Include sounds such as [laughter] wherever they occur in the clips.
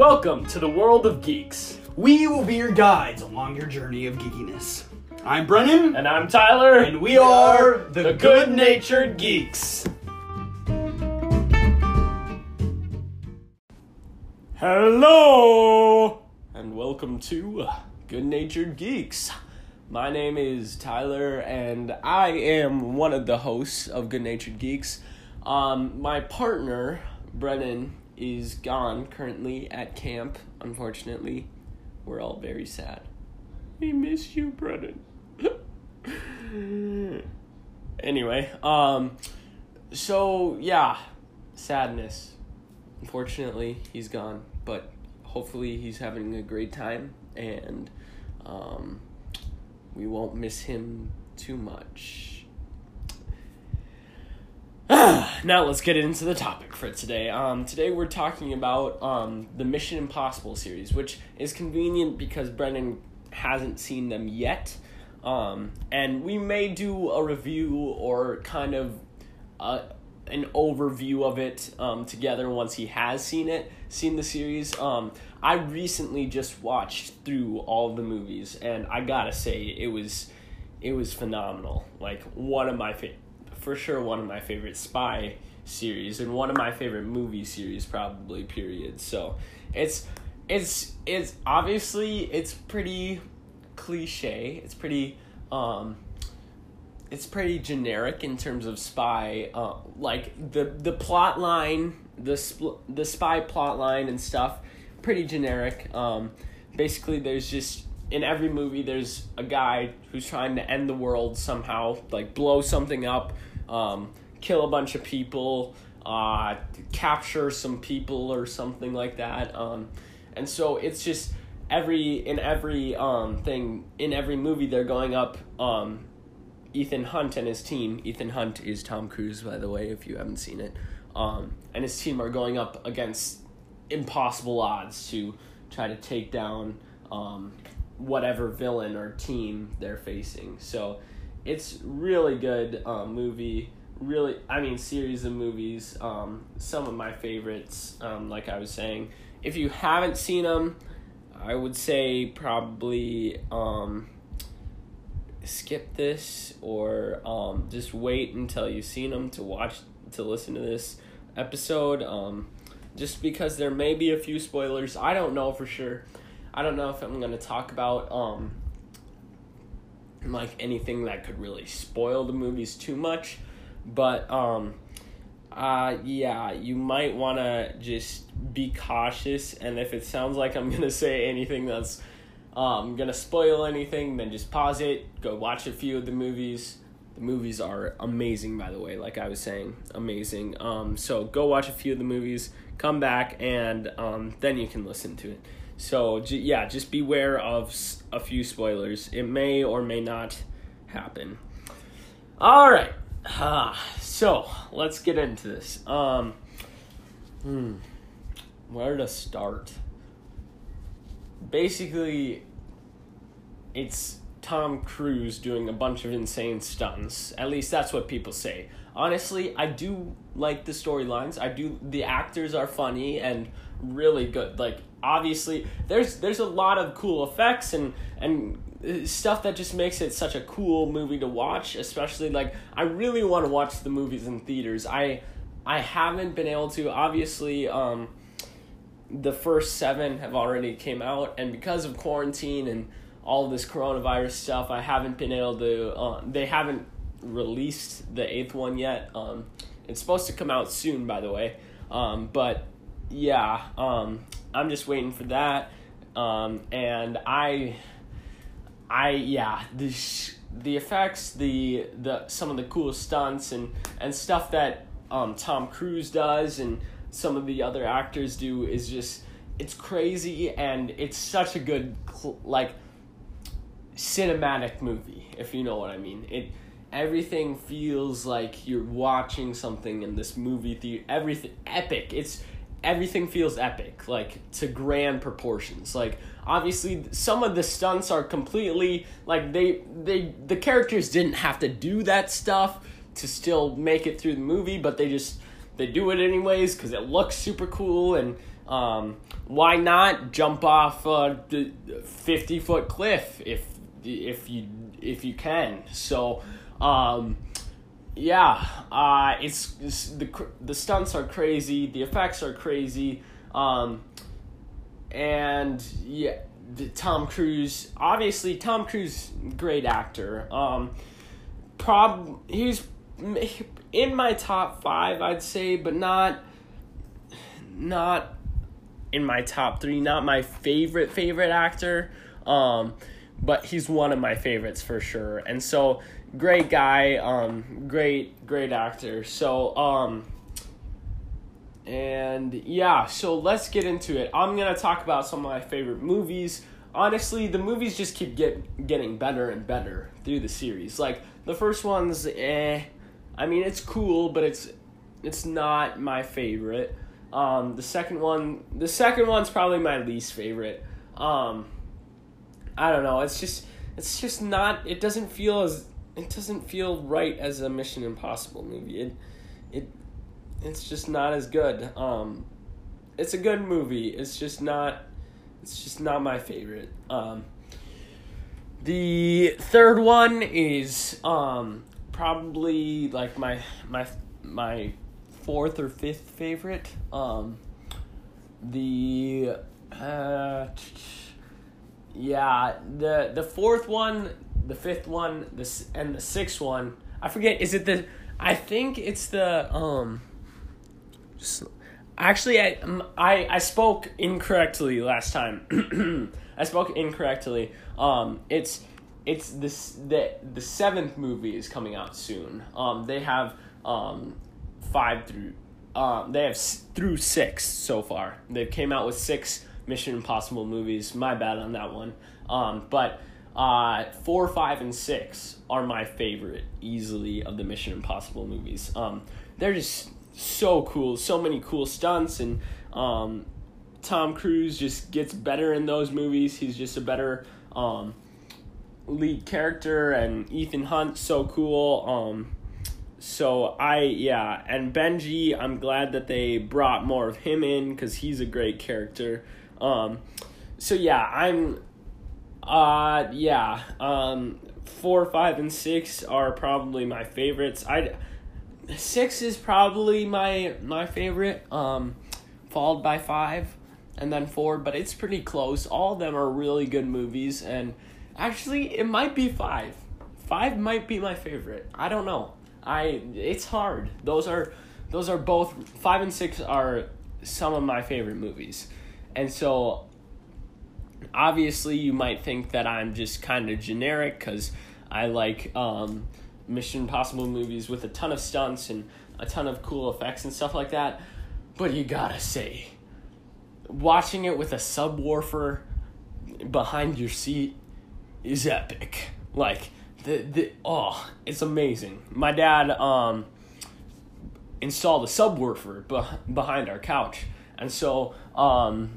Welcome to the world of geeks. We will be your guides along your journey of geekiness. I'm Brennan, And I'm Tyler. and we are the, the Good Natured Geeks. Hello! And welcome to Good Natured Geeks. My name is Tyler, and I am one of the hosts of Good Natured Geeks. Um, my partner, Brennan, is gone currently at camp, unfortunately. We're all very sad. We miss you, Brennan. [laughs] anyway, um, so yeah, sadness. Unfortunately, he's gone, but hopefully he's having a great time, and um, we won't miss him too much. [sighs] now let's get into the topic for today. Um, today we're talking about um, the Mission Impossible series, which is convenient because Brennan hasn't seen them yet. Um, and we may do a review or kind of uh, an overview of it um, together once he has seen it, seen the series. Um, I recently just watched through all the movies, and I gotta say it was it was phenomenal. Like one of my fa- for sure one of my favorite spy series and one of my favorite movie series probably period. So it's it's it's obviously it's pretty cliche. It's pretty um it's pretty generic in terms of spy uh, like the the plot line the spl- the spy plot line and stuff pretty generic um basically there's just in every movie there's a guy who's trying to end the world somehow like blow something up um kill a bunch of people uh capture some people or something like that um and so it's just every in every um thing in every movie they're going up um Ethan Hunt and his team. Ethan Hunt is Tom Cruise, by the way, if you haven't seen it. Um, and his team are going up against impossible odds to try to take down um, whatever villain or team they're facing. So it's really good um, movie. Really, I mean, series of movies. Um, some of my favorites, um, like I was saying. If you haven't seen them, I would say probably. Um, skip this or um, just wait until you've seen them to watch to listen to this episode um, just because there may be a few spoilers i don't know for sure i don't know if i'm going to talk about um, like anything that could really spoil the movies too much but um, uh, yeah you might want to just be cautious and if it sounds like i'm [laughs] going to say anything that's um, gonna spoil anything, then just pause it, go watch a few of the movies. The movies are amazing, by the way, like I was saying, amazing. Um, so go watch a few of the movies, come back, and um, then you can listen to it. So, j- yeah, just beware of a few spoilers. It may or may not happen. All right. Ah, so, let's get into this. Um, hmm, where to start? basically it's Tom Cruise doing a bunch of insane stunts. At least that's what people say. Honestly, I do like the storylines. I do the actors are funny and really good. Like obviously there's there's a lot of cool effects and and uh, stuff that just makes it such a cool movie to watch, especially like I really want to watch the movies in theaters. I I haven't been able to. Obviously um the first seven have already came out and because of quarantine and all this coronavirus stuff i haven't been able to uh, they haven't released the eighth one yet. Um, it's supposed to come out soon by the way. Um, but yeah um, i'm just waiting for that. Um, and i i yeah the sh- the effects the the some of the cool stunts and and stuff that um, tom cruise does and some of the other actors do is just it's crazy and it's such a good like cinematic movie if you know what i mean. It everything feels like you're watching something in this movie theater everything epic. It's everything feels epic like to grand proportions like obviously some of the stunts are completely like they they the characters didn't have to do that stuff to still make it through the movie but they just they do it anyways because it looks super cool and um, why not jump off a fifty foot cliff if if you if you can. So um, yeah, uh, it's, it's, the the stunts are crazy, the effects are crazy, um, and yeah, the Tom Cruise. Obviously, Tom Cruise, great actor. Um, prob he's in my top five, I'd say, but not not in my top three. Not my favorite favorite actor. Um, but he's one of my favorites for sure. And so great guy, um, great great actor. So um, and yeah, so let's get into it. I'm gonna talk about some of my favorite movies. Honestly, the movies just keep get getting better and better through the series. Like the first one's eh. I mean, it's cool, but it's it's not my favorite. Um, the second one, the second one's probably my least favorite. Um, I don't know. It's just it's just not. It doesn't feel as it doesn't feel right as a Mission Impossible movie. It it it's just not as good. Um, it's a good movie. It's just not. It's just not my favorite. Um, the third one is um probably like my my my fourth or fifth favorite. Um, the uh, yeah, the the fourth one, the fifth one, this and the sixth one. I forget. Is it the? I think it's the um. Actually, I I I spoke incorrectly last time. [clears throat] I spoke incorrectly. Um, it's it's this the the seventh movie is coming out soon. Um, they have um five through um they have through six so far. They came out with six Mission Impossible movies. My bad on that one. Um, but uh, four, five, and six are my favorite easily of the Mission Impossible movies. Um, they're just so cool, so many cool stunts, and um, Tom Cruise just gets better in those movies. He's just a better um, lead character, and Ethan Hunt so cool. Um, so I yeah, and Benji, I'm glad that they brought more of him in because he's a great character. Um, so yeah, I'm, uh, yeah, um, four, five, and six are probably my favorites. I, six is probably my my favorite. Um, followed by five, and then four, but it's pretty close. All of them are really good movies, and actually, it might be five. Five might be my favorite. I don't know. I it's hard. Those are those are both five and six are some of my favorite movies. And so obviously you might think that I'm just kind of generic because I like um, Mission Impossible movies with a ton of stunts and a ton of cool effects and stuff like that. But you gotta say, watching it with a subwoofer behind your seat is epic. Like the the oh, it's amazing. My dad um installed a subwoofer be- behind our couch, and so um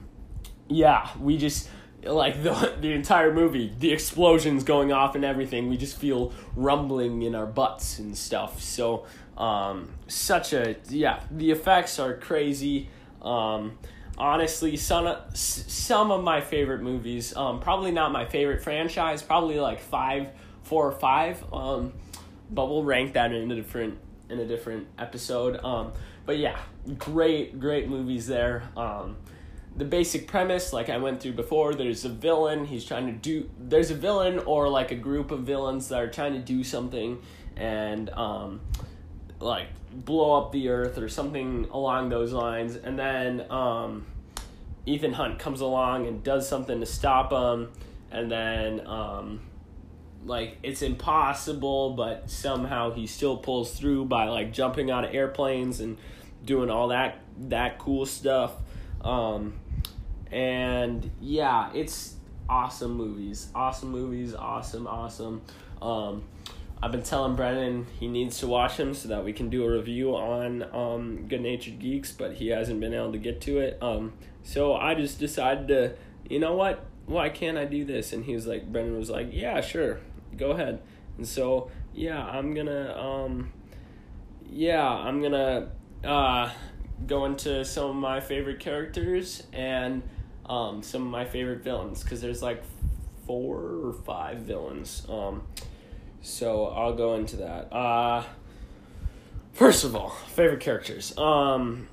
yeah, we just like the the entire movie, the explosions going off and everything, we just feel rumbling in our butts and stuff. So, um, such a yeah, the effects are crazy. Um, honestly, some some of my favorite movies. Um, probably not my favorite franchise. Probably like five, four or five. Um, but we'll rank that in a different in a different episode. Um, but yeah, great great movies there. Um, the basic premise, like I went through before, there's a villain, he's trying to do there's a villain or like a group of villains that are trying to do something and um like blow up the earth or something along those lines. And then um Ethan Hunt comes along and does something to stop him. And then um like it's impossible but somehow he still pulls through by like jumping out of airplanes and doing all that that cool stuff. Um and yeah, it's awesome movies. Awesome movies. Awesome, awesome. Um, I've been telling Brennan he needs to watch them so that we can do a review on um, Good Natured Geeks, but he hasn't been able to get to it. Um, so I just decided to, you know what? Why can't I do this? And he was like, Brennan was like, yeah, sure, go ahead. And so yeah, I'm gonna, um, yeah, I'm gonna uh, go into some of my favorite characters and um, some of my favorite villains because there's like four or five villains. Um, so I'll go into that. Uh, first of all, favorite characters. Um,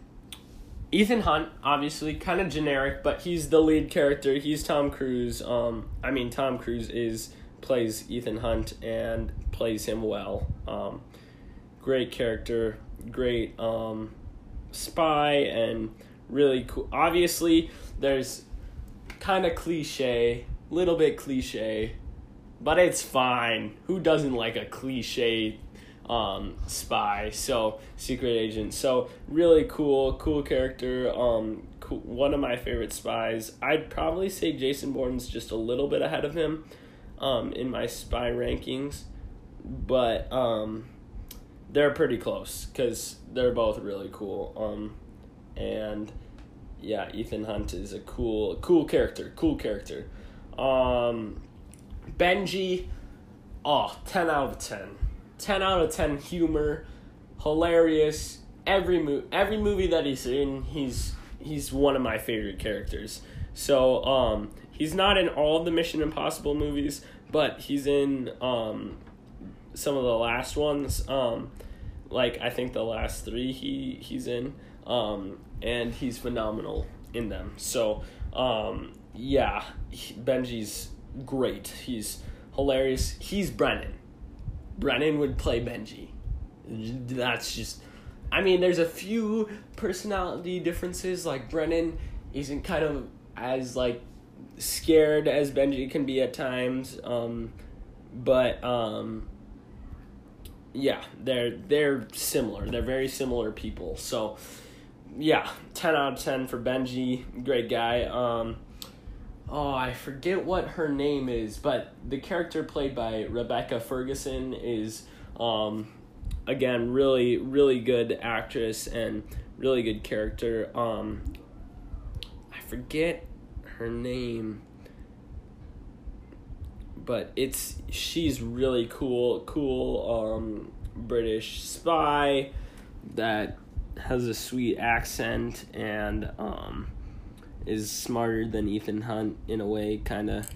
Ethan Hunt, obviously, kind of generic, but he's the lead character. He's Tom Cruise. Um, I mean, Tom Cruise is plays Ethan Hunt and plays him well. Um, great character, great um, spy, and really cool. Obviously, there's kind of cliche, little bit cliche, but it's fine. Who doesn't like a cliche um, spy? So secret agent. So really cool, cool character. Um, cool, one of my favorite spies. I'd probably say Jason Bourne's just a little bit ahead of him um, in my spy rankings, but um, they're pretty close because they're both really cool. Um, and yeah, Ethan Hunt is a cool, cool character. Cool character. Um, Benji, oh, 10 out of 10. 10 out of 10 humor, hilarious. Every mo- every movie that he's in, he's he's one of my favorite characters. So, um, he's not in all the Mission Impossible movies, but he's in um, some of the last ones. Um, like I think the last three he he's in, um, and he's phenomenal in them. So, um, yeah, Benji's great. He's hilarious. He's Brennan. Brennan would play Benji. That's just. I mean, there's a few personality differences. Like Brennan isn't kind of as like scared as Benji can be at times. Um, but um, yeah, they're they're similar. They're very similar people. So yeah, ten out of ten for Benji. Great guy. Um, oh, I forget what her name is, but the character played by Rebecca Ferguson is, um, again, really, really good actress and really good character. Um, I forget her name, but it's she's really cool, cool um, British spy that has a sweet accent and um, is smarter than Ethan Hunt in a way, kind of.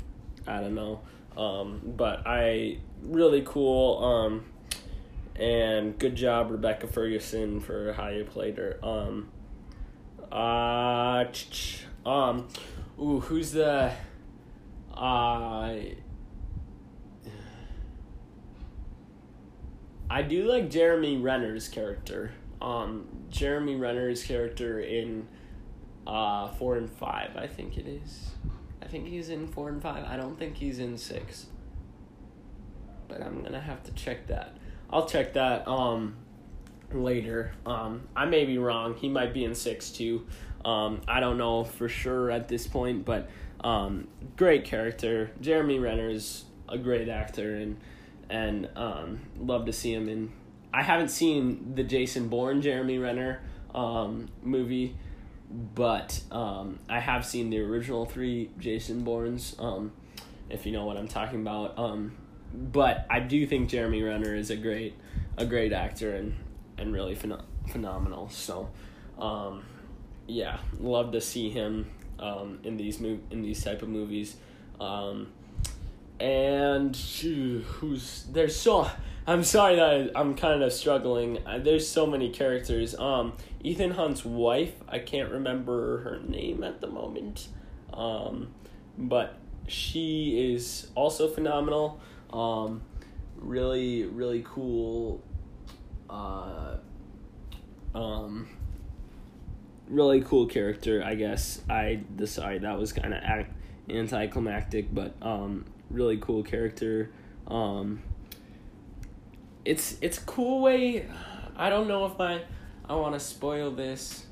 I don't know. Um, but I really cool. Um, and good job, Rebecca Ferguson, for how you played her. Um, uh, um, ooh, who's the, uh, I do like Jeremy Renner's character. Um, Jeremy Renner's character in uh, four and five, I think it is. I think he's in four and five. I don't think he's in six. But I'm gonna have to check that. I'll check that um later. Um, I may be wrong. He might be in six too. Um, I don't know for sure at this point, but um, great character. Jeremy Renner is a great actor, and and um, love to see him in. I haven't seen the Jason Bourne Jeremy Renner um, movie, but um, I have seen the original three Jason Bournes. Um, if you know what I'm talking about. Um, but I do think Jeremy Renner is a great, a great actor and and really phen- phenomenal. So, um, yeah, love to see him um, in these mov- in these type of movies. Um, and who's there's so I'm sorry that I, am kind of struggling. Uh, there's so many characters. Um, Ethan Hunt's wife, I can't remember her name at the moment, um, but she is also phenomenal. Um, really, really cool. Uh, um, really cool character, I guess. I decided that was kind of anticlimactic, but um, really cool character. Um, it's it's cool way. I don't know if I I want to spoil this.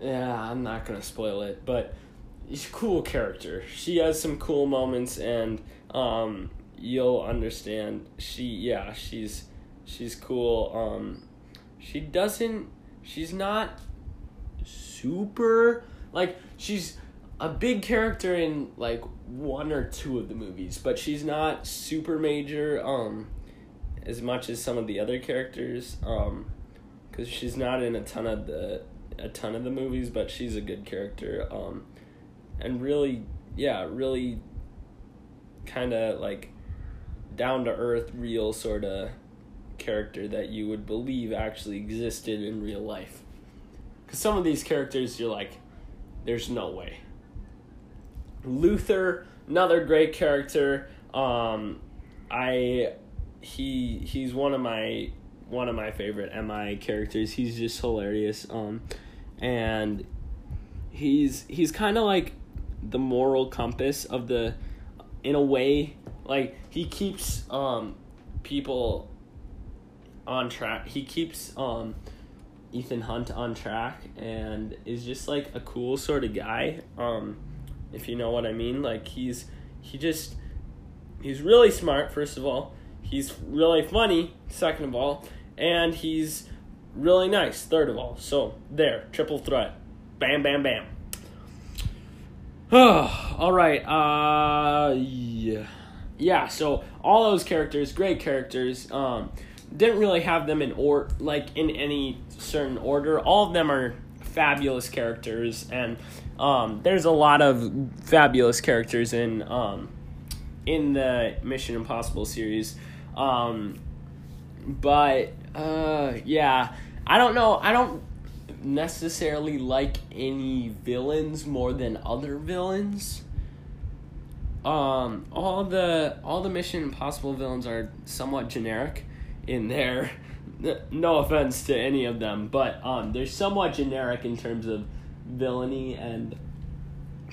Yeah, I'm not gonna spoil it, but she's a cool character. She has some cool moments, and um, you'll understand. She yeah, she's she's cool. Um, she doesn't. She's not super like she's a big character in like one or two of the movies, but she's not super major. Um, as much as some of the other characters. Um, because she's not in a ton of the a ton of the movies, but she's a good character. Um, and really, yeah, really, kind of like down to earth, real sort of character that you would believe actually existed in real life. Because some of these characters, you're like, there's no way. Luther, another great character. Um, I he he's one of my one of my favorite MI characters. He's just hilarious. Um, and he's he's kind of like the moral compass of the in a way like he keeps um people on track. He keeps um Ethan Hunt on track and is just like a cool sort of guy. Um if you know what I mean, like he's he just he's really smart first of all. He's really funny second of all, and he's really nice third of all. So there, triple threat. Bam bam bam. [sighs] all right. Uh yeah. Yeah, so all those characters, great characters. Um didn't really have them in or like in any certain order. All of them are fabulous characters and um, there's a lot of fabulous characters in um, in the Mission Impossible series. Um, but uh, yeah, I don't know. I don't necessarily like any villains more than other villains. Um, all the all the Mission Impossible villains are somewhat generic in there. [laughs] No offense to any of them, but um, they're somewhat generic in terms of villainy and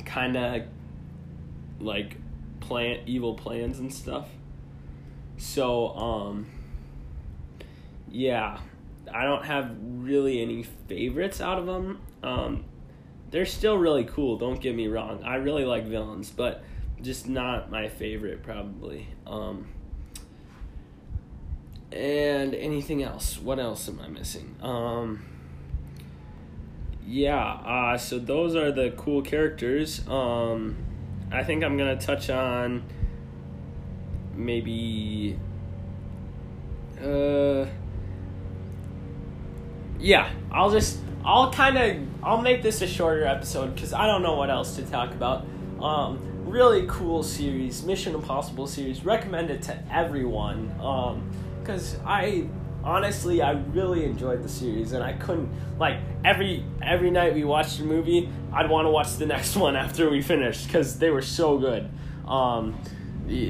kind of like plan evil plans and stuff. So um, yeah, I don't have really any favorites out of them. Um, they're still really cool. Don't get me wrong. I really like villains, but just not my favorite probably. Um, and anything else? What else am I missing? Um, yeah, uh, so those are the cool characters. Um, I think I'm gonna touch on maybe. Uh, yeah, I'll just I'll kind of I'll make this a shorter episode because I don't know what else to talk about. Um, really cool series, Mission Impossible series. Recommend it to everyone. Um, because I honestly I really enjoyed the series and I couldn't like every every night we watched a movie I'd want to watch the next [laughs] one after we finished because they were so good. Um,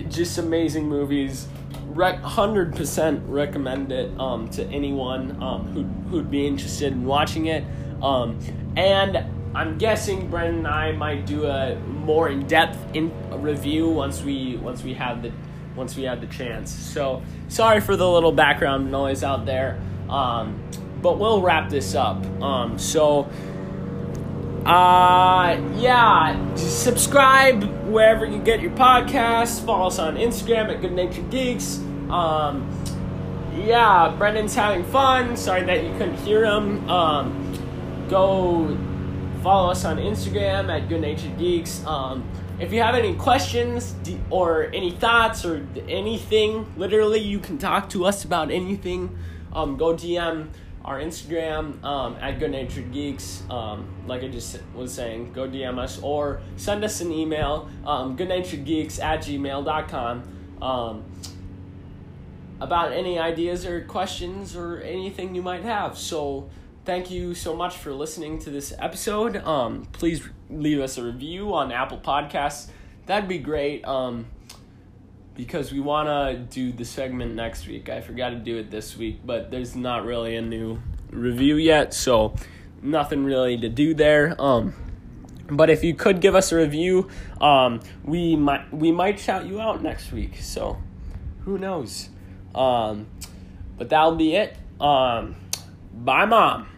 just amazing movies. Hundred percent recommend it um, to anyone um, who who'd be interested in watching it. Um, and I'm guessing Brennan and I might do a more in depth in review once we once we have the once we had the chance. So sorry for the little background noise out there, um, but we'll wrap this up. Um, so. Uh, yeah, subscribe wherever you get your podcasts. Follow us on Instagram at Good Natured Geeks. Um, yeah, Brennan's having fun. Sorry that you couldn't hear him. Um, go follow us on Instagram at Good Natured Geeks. Um, if you have any questions or any thoughts or anything, literally, you can talk to us about anything. Um, go DM our Instagram um, at Good Natured Geeks. Um, like I just was saying, go DM us or send us an email, um, goodnaturedgeeks at gmail.com. Um, about any ideas or questions or anything you might have. So, thank you so much for listening to this episode. Um, please leave us a review on Apple Podcasts. That'd be great. Um, because we want to do the segment next week. I forgot to do it this week, but there's not really a new review yet, so nothing really to do there. Um, but if you could give us a review, um, we might we might shout you out next week. So who knows? Um, but that'll be it. Um, bye, mom.